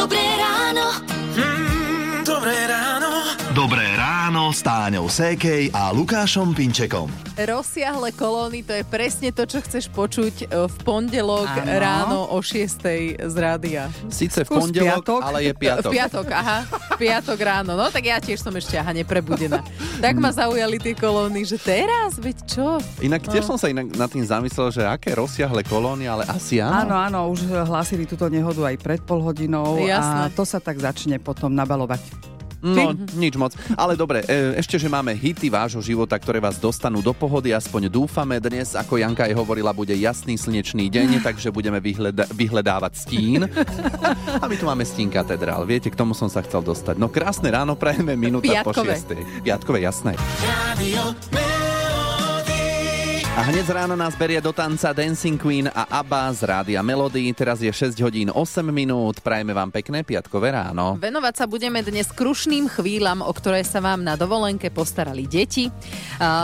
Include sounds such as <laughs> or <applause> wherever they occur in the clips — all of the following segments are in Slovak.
Dobré ráno s Táňou Sékej a Lukášom Pinčekom. Rozsiahle kolóny, to je presne to, čo chceš počuť e, v pondelok Áno. ráno o 6 z rádia. Síce v Skús pondelok, piatok. ale je piatok. V <laughs> piatok, aha. V piatok ráno. No tak ja tiež som ešte aha, neprebudená. Tak ma zaujali tie kolóny, že teraz, veď čo? Inak No. tiež som sa inak nad tým zamyslel, že aké rozsiahle kolóny, ale asi áno. Áno, áno, už hlásili túto nehodu aj pred pol hodinou Jasné. a to sa tak začne potom nabalovať. No, nič moc. Ale dobre, e, ešte, že máme hity vášho života, ktoré vás dostanú do pohody, aspoň dúfame. Dnes, ako Janka aj hovorila, bude jasný slnečný deň, <laughs> takže budeme vyhleda- vyhľadávať stín. A my tu máme stín katedrál. Viete, k tomu som sa chcel dostať. No krásne ráno, prajeme minúta po Piatkové. šiestej. Piatkové, jasné. Rádio A hneď z rána nás berie do tanca Dancing Queen a ABBA z Rádia Melody. Teraz je 6 hodín 8 minút. Prajeme vám pekné piatkové ráno. Venovať sa budeme dnes krušným chvíľam, o ktoré sa vám na dovolenke postarali deti.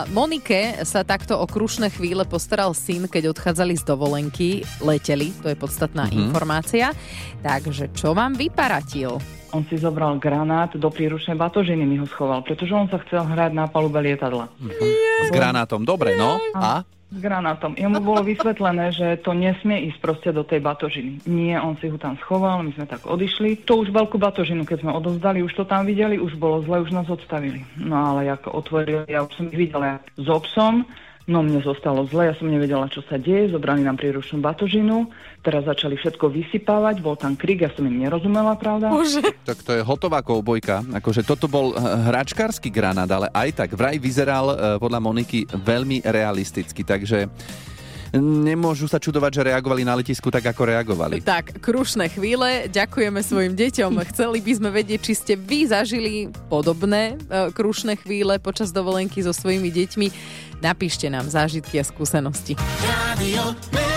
Monike sa takto o krušné chvíle postaral syn, keď odchádzali z dovolenky, leteli, to je podstatná Mhm. informácia. Takže čo vám vyparatil? On si zobral granát, do príručnej batožiny mi ho schoval, pretože on sa chcel hrať na palube lietadla. S granátom. Dobre, no. A? S granátom. Jemu bolo vysvetlené, že to nesmie ísť proste do tej batožiny. Nie, on si ho tam schoval, my sme tak odišli. To už veľkú batožinu, keď sme odovzdali, už to tam videli, už bolo zle, už nás odstavili. No ale ako otvorili, ja už som ich videla s obsom, no mne zostalo zle, ja som nevedela, čo sa deje, zobrali nám príručnú batožinu, teraz začali všetko vysypávať, bol tam krik, ja som im nerozumela, pravda? Tak to je hotová koubojka. Akože toto bol eh, hračkársky granát, ale aj tak vraj vyzeral eh, podľa Moniky veľmi realisticky, takže nemôžu sa čudovať, že reagovali na letisku tak, ako reagovali. Tak, krušné chvíle, ďakujeme svojim deťom. Chceli by sme vedieť, či ste vy zažili podobné e, krušné chvíle počas dovolenky so svojimi deťmi. Napíšte nám zážitky a skúsenosti. Rádio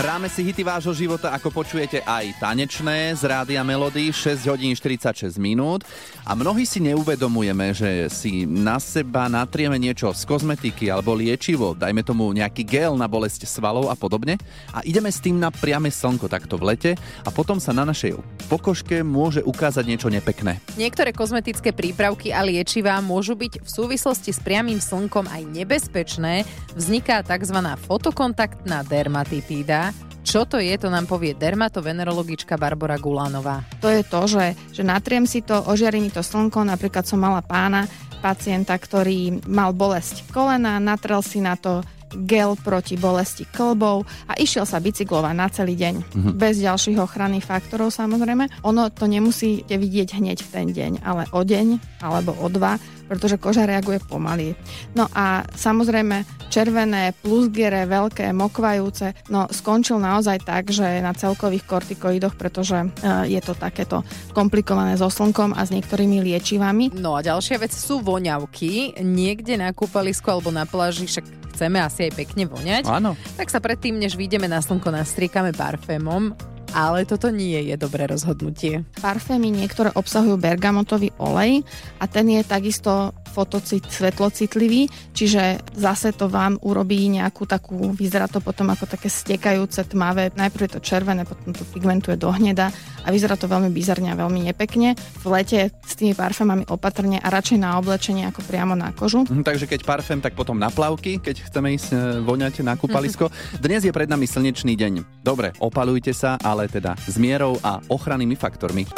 Hráme si hity vášho života, ako počujete aj tanečné z Rádia Melody, 6 hodín 46 minút. A mnohí si neuvedomujeme, že si na seba natrieme niečo z kozmetiky alebo liečivo, dajme tomu nejaký gel na bolesť svalov a podobne. A ideme s tým na priame slnko takto v lete a potom sa na našej pokožke môže ukázať niečo nepekné. Niektoré kozmetické prípravky a liečivá môžu byť v súvislosti s priamým slnkom aj nebezpečné. Vzniká tzv. fotokontaktná dermatitída. Čo to je, to nám povie dermatovenerologička Barbara Gulánová. To je to, že, že natriem si to, ožiari mi to slnko, napríklad som mala pána, pacienta, ktorý mal bolesť kolena, natrel si na to gel proti bolesti klbov a išiel sa bicyklovať na celý deň. Mhm. Bez ďalších ochranných faktorov samozrejme. Ono to nemusíte vidieť hneď v ten deň, ale o deň alebo o dva, pretože koža reaguje pomaly. No a samozrejme červené, plusgere, veľké, mokvajúce, no skončil naozaj tak, že na celkových kortikoidoch, pretože e, je to takéto komplikované so slnkom a s niektorými liečivami. No a ďalšia vec sú voňavky. Niekde na kúpalisku alebo na pláži, však chceme asi aj pekne voňať. Áno. Tak sa predtým, než vyjdeme na slnko, nastriekame parfémom. Ale toto nie je dobré rozhodnutie. Parfémy niektoré obsahujú bergamotový olej a ten je takisto fotocit, svetlocitlivý, čiže zase to vám urobí nejakú takú, vyzerá to potom ako také stekajúce tmavé, najprv je to červené, potom to pigmentuje do hneda a vyzerá to veľmi bizarne a veľmi nepekne. V lete s tými parfémami opatrne a radšej na oblečenie ako priamo na kožu. Mhm, Takže keď parfém, tak potom na plavky, keď chceme ísť e, voňať na kúpalisko. Dnes je pred nami slnečný deň. Dobre, opalujte sa, ale teda s mierou a ochrannými faktormi.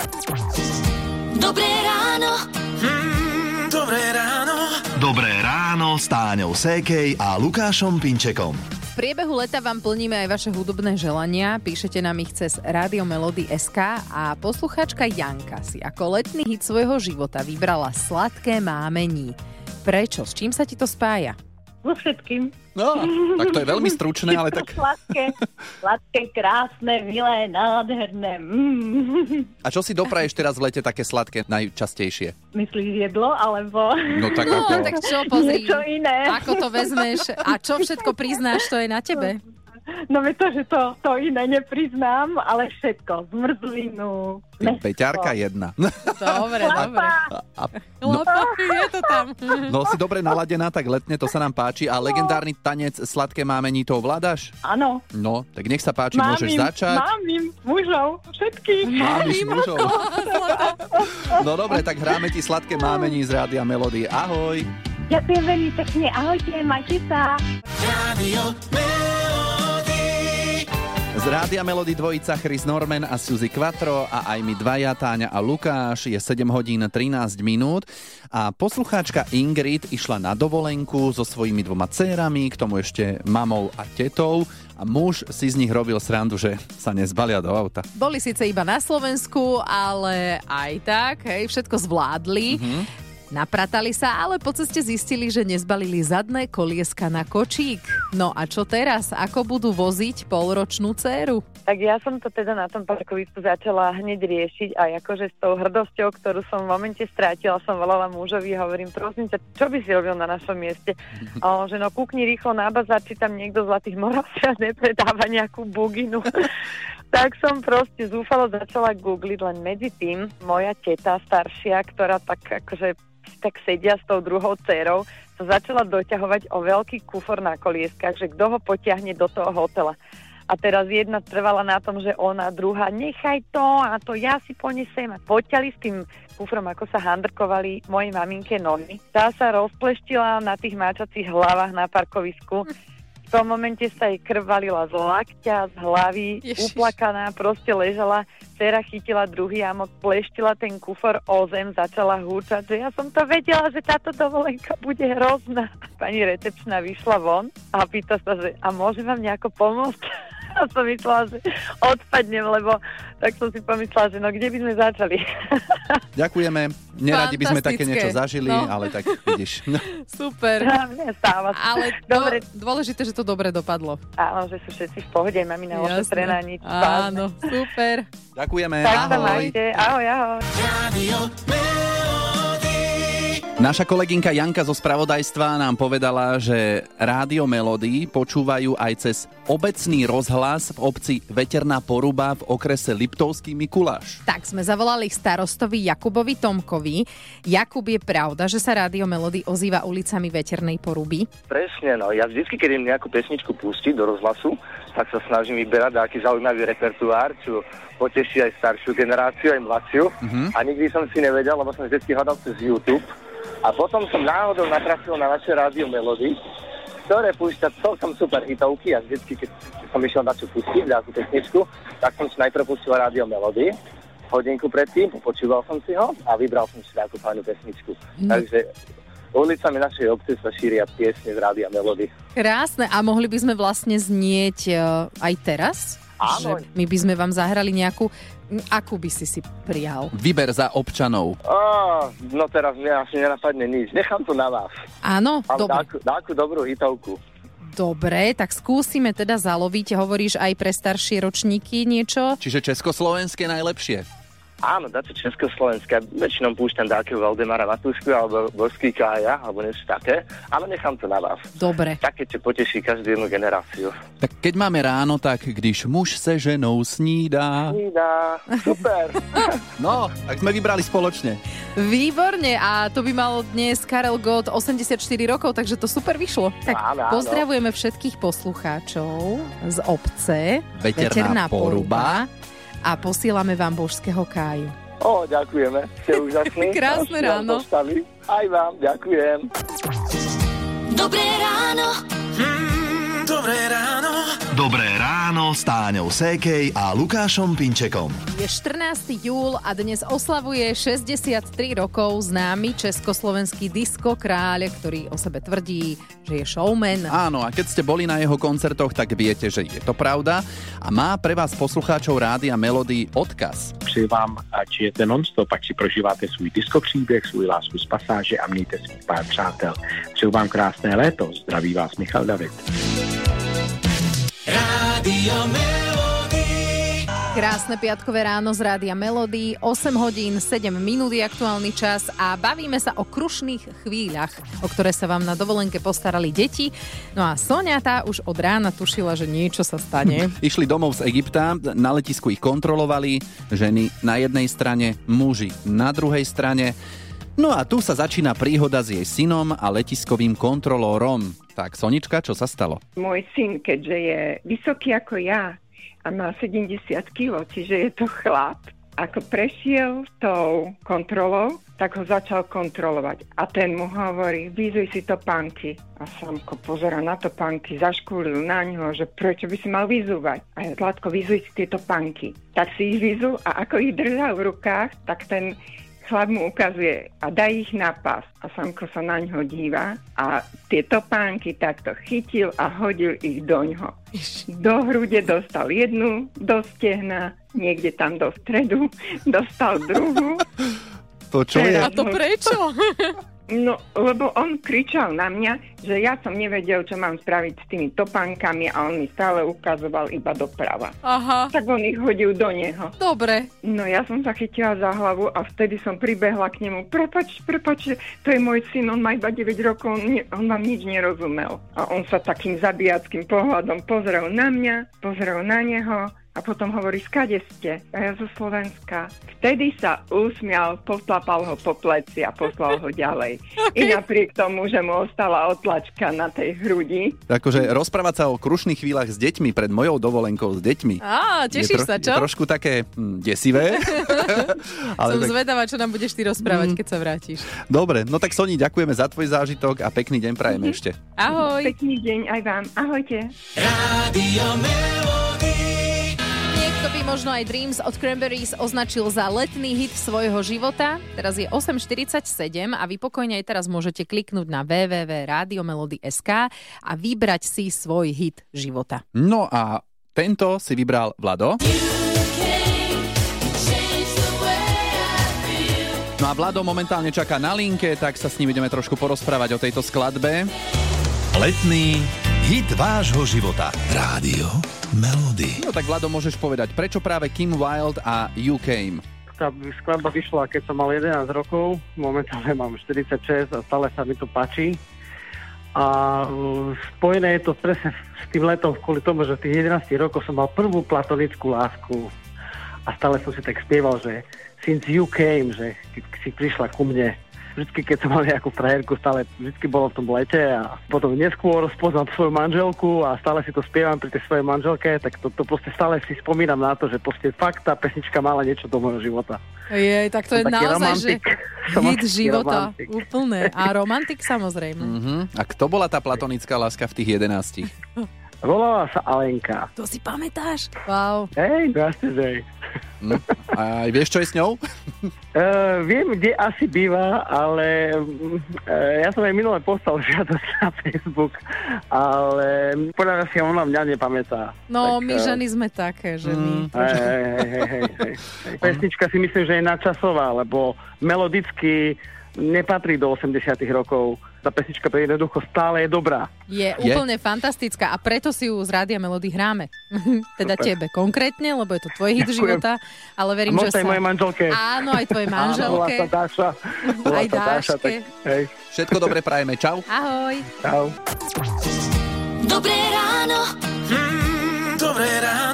Dobré ráno. Dobré ráno. S Táňou Sékej a Lukášom Pinčekom. V priebehu leta vám plníme aj vaše hudobné želania. Píšete nám ich cez Radio Melody SK a posluchačka Janka si ako letný hit svojho života vybrala Sladké mámení. Prečo? S čím sa ti to spája? So všetkým. No, tak to je veľmi stručné, ale tak... Sladké, sladké, krásne, milé, nádherné. Mm. A čo si dopraješ teraz v lete také sladké najčastejšie? Myslíš jedlo, alebo No tak No, ako... tak čo, pozri. niečo iné? Ako to vezmeš a čo všetko priznáš, to je na tebe. No veď to, že to, to iné nepriznám, ale všetko. Zmrzlinu, Ty Peťárka jedna. Dobre, dobre. A, no, Lapa, je to tam. no si dobre naladená, tak letne, to sa nám páči. A legendárny tanec Sladké mámení to ovládaš? Áno. No, tak nech sa páči, Mám môžeš im, začať. Mám im mužov, všetkých. Mámiš mužov. No dobre, tak hráme ti Sladké mámení z Rádia Melody. Ahoj. Ďakujem veľmi pekne. Ahojte, majte sa. Radio Melody. Z Rádia Melody dvojica Chris Norman a Suzy Quattro a aj my dvaja, Táňa a Lukáš. Je 7 hodín 13 minút a poslucháčka Ingrid išla na dovolenku so svojimi dvoma dcérami, k tomu ešte mamou a tetou a muž si z nich robil srandu, že sa nezbalia do auta. Boli síce iba na Slovensku, ale aj tak, hej, všetko zvládli. Napratali sa, ale po ceste zistili, že nezbalili zadné kolieska na kočík. No a čo teraz? Ako budú voziť polročnú dceru? Tak ja som to teda na tom parkovisku začala hneď riešiť a akože s tou hrdosťou, ktorú som v momente strátila, som volala mužovi hovorím, prosím ťa, čo by si robil na našom mieste? A on, že no kúkni rýchlo na bazár, či tam niekto z Zlatých Moravcia <laughs> nepredáva nejakú buginu. <laughs> tak som proste zúfalo začala googliť, len medzi tým moja teta staršia, ktorá tak akože tak sedia s tou druhou dcerou, sa začala doťahovať o veľký kufor na kolieskách, že kto ho potiahne do toho hotela. A teraz jedna trvala na tom, že ona, druhá, nechaj to a to ja si ponesem. A poťali s tým kufrom, ako sa handrkovali mojej maminke nohy. Tá sa rozpleštila na tých máčacích hlavách na parkovisku. Tom momente sa jej krv valila z lakťa, z hlavy, Ježiš. uplakaná, proste ležala. Cera chytila druhý amok, pleštila ten kufor o zem, začala húčať, že ja som to vedela, že táto dovolenka bude hrozná. Pani recepčná vyšla von a pýta sa, že a môže vám nejako pomôcť? A som myslela, že odpadnem, lebo tak som si pomyslela, že no kde by sme začali? <laughs> Ďakujeme. Neradi by sme také niečo zažili, No. ale tak vidíš. <laughs> Super. Nestáva sa. Ale Dobre. Dobre. dôležité, že to dobre dopadlo. Áno, že sú všetci v pohode, mami na ošetrená, nič Áno, super. Ďakujeme. Tak sa Ahoj. majte. Ahoj, ahoj. Radio. Naša kolegynka Janka zo spravodajstva nám povedala, že Rádio Melody počúvajú aj cez obecný rozhlas v obci Veterná Poruba v okrese Liptovský Mikuláš. Tak sme zavolali starostovi Jakubovi Tomkovi. Jakub, je pravda, že sa Rádio Melody ozýva ulicami Veternej Poruby? Presne, no. Ja vždycky, keď im nejakú pesničku pustiť do rozhlasu, tak sa snažím vyberať nejaký zaujímavý repertoár, čo poteší aj staršiu generáciu, aj mladšiu. A nikdy som si nevedel, lebo som vždycky hľadal cez YouTube. A potom som náhodou natrafil na naše rádio Melody, ktoré púšťa celkom super hitovky a vždycky, keď som išiel na čo pustiť, nejakú pesničku, tak som si najprv pustil rádio Melody, hodinku predtým, počúval som si ho a vybral som si nejakú fajnú pesničku. Takže ulicami našej obce sa šíria piesne z rádia Melody. Krásne. A mohli by sme vlastne znieť e, aj teraz? Áno. Že my by sme vám zahrali nejakú... Akú by si si prijal? Vyber za občanov. Á, no teraz mne asi nenapadne nič. Nechám to na vás. Áno, Ale dobre. dáku, dáku dobrú hitovku. Dobre, tak skúsime teda zaloviť. Hovoríš aj pre staršie ročníky niečo? Čiže československé najlepšie. Áno, dáte Československé. Väčšinou púšťam dákeho Valdemara Matúšku alebo Božský Kája, alebo niečo také. Ale nechám to na vás. Dobre. Také, čo poteší každú jednu generáciu. Tak keď máme ráno, tak když muž se ženou snídá. Snídá. Super. <laughs> No, tak sme vybrali spoločne. Výborne a to by mal dnes Karel Gott 84 rokov, takže to super vyšlo. Tak Áno, áno. pozdravujeme všetkých poslucháčov z obce Veterná Poruba. A posielame vám božského káju. Ó, ďakujeme. Ste úžasní. <laughs> Krásne Ďalšie vám ráno. postavy. Aj vám, ďakujem. Dobré ráno. Mm, dobré ráno. Dobré ráno s Táňou Sékej a Lukášom Pinčekom. Je 14. júl a dnes oslavuje 63 rokov známy československý disko kráľ, ktorý o sebe tvrdí, že je showman. Áno, a keď ste boli na jeho koncertoch, tak viete, že je to pravda. A má pre vás poslucháčov Rádia Melody odkaz. Přeji vám, ať žijete non-stop, ať si prožíváte svůj disco příběh, svůj lásku z pasáže a mějte svých pár přátel. Přeju vám krásné léto, zdraví vás Michal David. Radio Melody. Krásne piatkové ráno z Rádia Melody, 8 hodín 7 minút je aktuálny čas a bavíme sa o krušných chvíľach, o ktoré sa vám na dovolenke postarali deti. No a Sonia tá už od rána tušila, že niečo sa stane. <laughs> Išli domov z Egypta, na letisku ich kontrolovali, ženy na jednej strane, muži na druhej strane. No a tu sa začína príhoda s jej synom a letiskovým kontrolórom. Tak, Sonička, čo sa stalo? Môj syn, keďže je vysoký ako ja a má 70 kg, čiže je to chlap, ako prešiel tou kontrolou, tak ho začal kontrolovať. A ten mu hovorí, vyzuj si topánky. A Samko pozera na topánky, zaškúlil na ňo, že prečo by si mal vyzúvať. A ja, Zlatko, vyzuj si tie topánky. Tak si ich vyzú a ako ich držal v rukách, tak ten chlap mu ukazuje a dá ich na pás. A Samko sa na ňo díva a tie topánky takto chytil a hodil ich do ňoho. Do hrude dostal jednu, do stehna, niekde tam do stredu, <laughs> dostal druhú. To čo je? A to prečo? <laughs> No, lebo on kričal na mňa, že ja som nevedel, čo mám spraviť s tými topánkami a on mi stále ukazoval iba doprava. Aha. Tak on ich hodil do neho. Dobre. No ja som sa chytila za hlavu a vtedy som pribehla k nemu. Prepač, prepač, to je môj syn, on má iba 9 rokov, on, ne, on vám nič nerozumel. A on sa takým zabíjackým pohľadom pozrel na mňa, pozrel na neho a potom hovorí, skade ste? A ja zo Slovenska. Vtedy sa usmial, potlapal ho po pleci a poslal ho ďalej. <laughs> I napriek tomu, že mu ostala otlačka na tej hrudi. Akože rozprávať sa o krušných chvíľach s deťmi pred mojou dovolenkou s deťmi. Á, tešíš je sa, čo? Je trošku také hm, desivé. <laughs> Som tak- zvedavá, čo nám budeš ty rozprávať, keď sa vrátiš. Dobre, no tak Soni, ďakujeme za tvoj zážitok a pekný deň prajeme ešte. Ahoj. Pekný deň aj vám. Ahojte. Rádio Melody. By možno aj Dreams od Cranberries označil za letný hit svojho života. Teraz je 8.47 a vy pokojne aj teraz môžete kliknúť na www.radiomelody.sk a vybrať si svoj hit života. No a tento si vybral Vlado. No a Vlado momentálne čaká na linke, tak sa s ním ideme trošku porozprávať o tejto skladbe. Letný hit vášho života. Rádio Melody. No tak Vlado, môžeš povedať, prečo práve Kim Wilde a You Came? Tá skladba vyšla, keď som mal 11 rokov, momentálne mám 46 a stále sa mi to páči. A uh, spojené je to presne s tým letom kvôli tomu, že v tých 11 rokoch som mal prvú platonickú lásku a stále som si tak spieval, že since you came, že keď si prišla ku mne, vždycky, keď som mal nejakú frajerku, stále vždycky bolo v tom lete a potom neskôr spoznám svoju manželku a stále si to spievam pri tej svojej manželke, tak to, to proste stále si spomínam na to, že proste fakt tá pesnička mala niečo do môjho života. Je, tak to je Som naozaj, romantik. že hit života. romantik. Úplne. A romantik samozrejme. Uh-huh. A kto bola tá platonická láska v tých 11? <laughs> Volala sa Alenka. To si pamätáš? Wow. Hej, jasne. Hm? A vieš, čo je s ňou? Uh, viem, kde asi býva, ale uh, ja som jej minule poslal žiadosť na Facebook, ale podľa mňa si ona mňa nepamätá. No, Tak, my eh, ženy sme také, že my... Hej, hej, hej, hej, hej, hej. Pesnička si myslím, že je nadčasová, lebo melodicky nepatrí do 80 rokov. Tá pesnička pre jednoducho stále je dobrá. Je, úplne fantastická a preto si ju z Rádia Melody hráme. <laughs> teda Super. tebe konkrétne, lebo je to tvoj hit Ďakujem. života, ale verím, A že sa... mojej manželke. Áno, aj tvojej Áno, manželke. sa Dáša. <laughs> Aj Dáša, Dáške. tak, hej. Všetko dobre prajeme, čau. Ahoj. Čau. Dobré ráno. Mm, dobré ráno.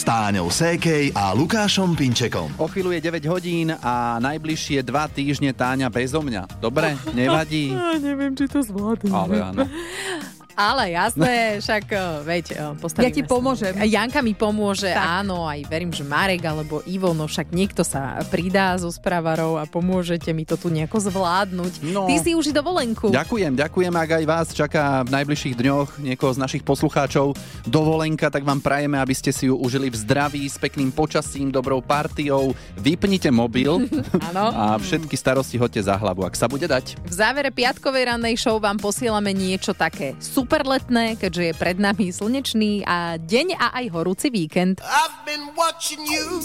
S Táňou Sékej a Lukášom Pinčekom. O chvíľu je 9 hodín a najbližšie 2 týždne Táňa bezo mňa. Dobre, <laughs> nevadí. Á, neviem, či to zvládnem. Ale áno. <laughs> Ale jasné, <laughs> však uh, veď, uh, postavíme Ja ti sa. pomôžem. Janka mi pomôže, tak. áno, aj verím, že Marek alebo Ivo, no však niekto sa pridá zo správarov a pomôžete mi to tu nejako zvládnuť. No. Ty si už dovolenku. Ďakujem, ďakujem, ak aj vás čaká v najbližších dňoch niekoho z našich poslucháčov dovolenka, tak vám prajeme, aby ste si ju užili v zdraví, s pekným počasím, dobrou partiou. Vypnite mobil <laughs> a všetky starosti hoďte za hlavu, ak sa bude dať. V závere piatkovej rannej show vám posielame niečo také super letné, keďže je pred nami slnečný a deň a aj horúci víkend. I've been watching you.